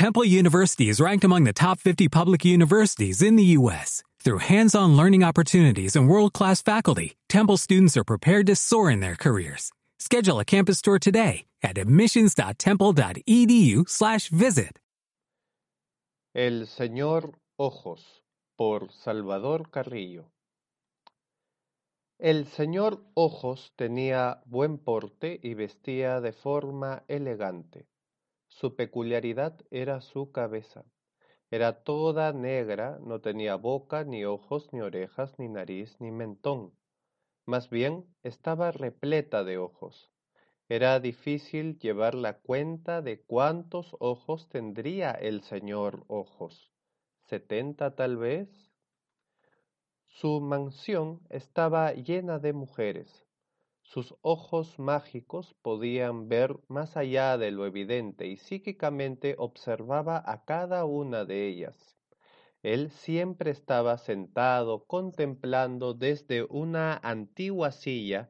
Temple University is ranked among the top 50 public universities in the U.S. Through hands-on learning opportunities and world-class faculty, Temple students are prepared to soar in their careers. Schedule a campus tour today at admissions.temple.edu/visit. El señor Ojos por Salvador Carrillo. El señor Ojos tenía buen porte y vestía de forma elegante. Su peculiaridad era su cabeza. Era toda negra, no tenía boca, ni ojos, ni orejas, ni nariz, ni mentón. Más bien estaba repleta de ojos. Era difícil llevar la cuenta de cuántos ojos tendría el señor Ojos. ¿Setenta tal vez? Su mansión estaba llena de mujeres. Sus ojos mágicos podían ver más allá de lo evidente y psíquicamente observaba a cada una de ellas. Él siempre estaba sentado contemplando desde una antigua silla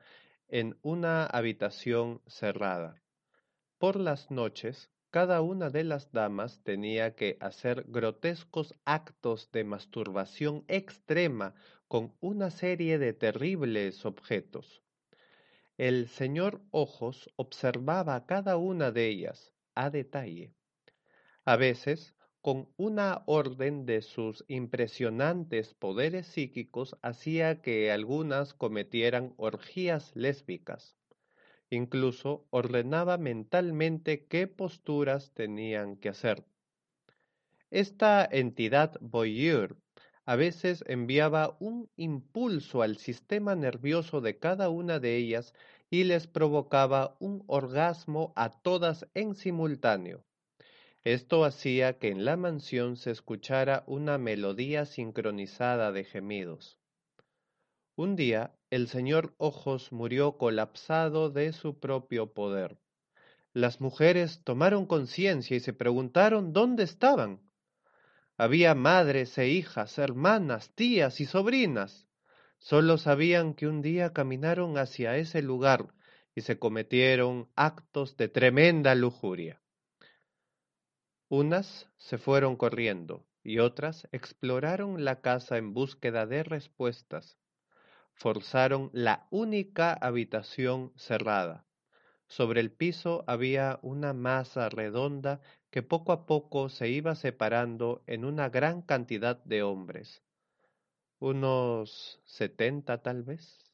en una habitación cerrada. Por las noches, cada una de las damas tenía que hacer grotescos actos de masturbación extrema con una serie de terribles objetos. El señor Ojos observaba cada una de ellas a detalle. A veces, con una orden de sus impresionantes poderes psíquicos, hacía que algunas cometieran orgías lésbicas. Incluso ordenaba mentalmente qué posturas tenían que hacer. Esta entidad voyeur a veces enviaba un impulso al sistema nervioso de cada una de ellas y les provocaba un orgasmo a todas en simultáneo. Esto hacía que en la mansión se escuchara una melodía sincronizada de gemidos. Un día el señor Ojos murió colapsado de su propio poder. Las mujeres tomaron conciencia y se preguntaron dónde estaban. Había madres e hijas, hermanas, tías y sobrinas. Solo sabían que un día caminaron hacia ese lugar y se cometieron actos de tremenda lujuria. Unas se fueron corriendo y otras exploraron la casa en búsqueda de respuestas forzaron la única habitación cerrada. Sobre el piso había una masa redonda que poco a poco se iba separando en una gran cantidad de hombres. Unos setenta tal vez.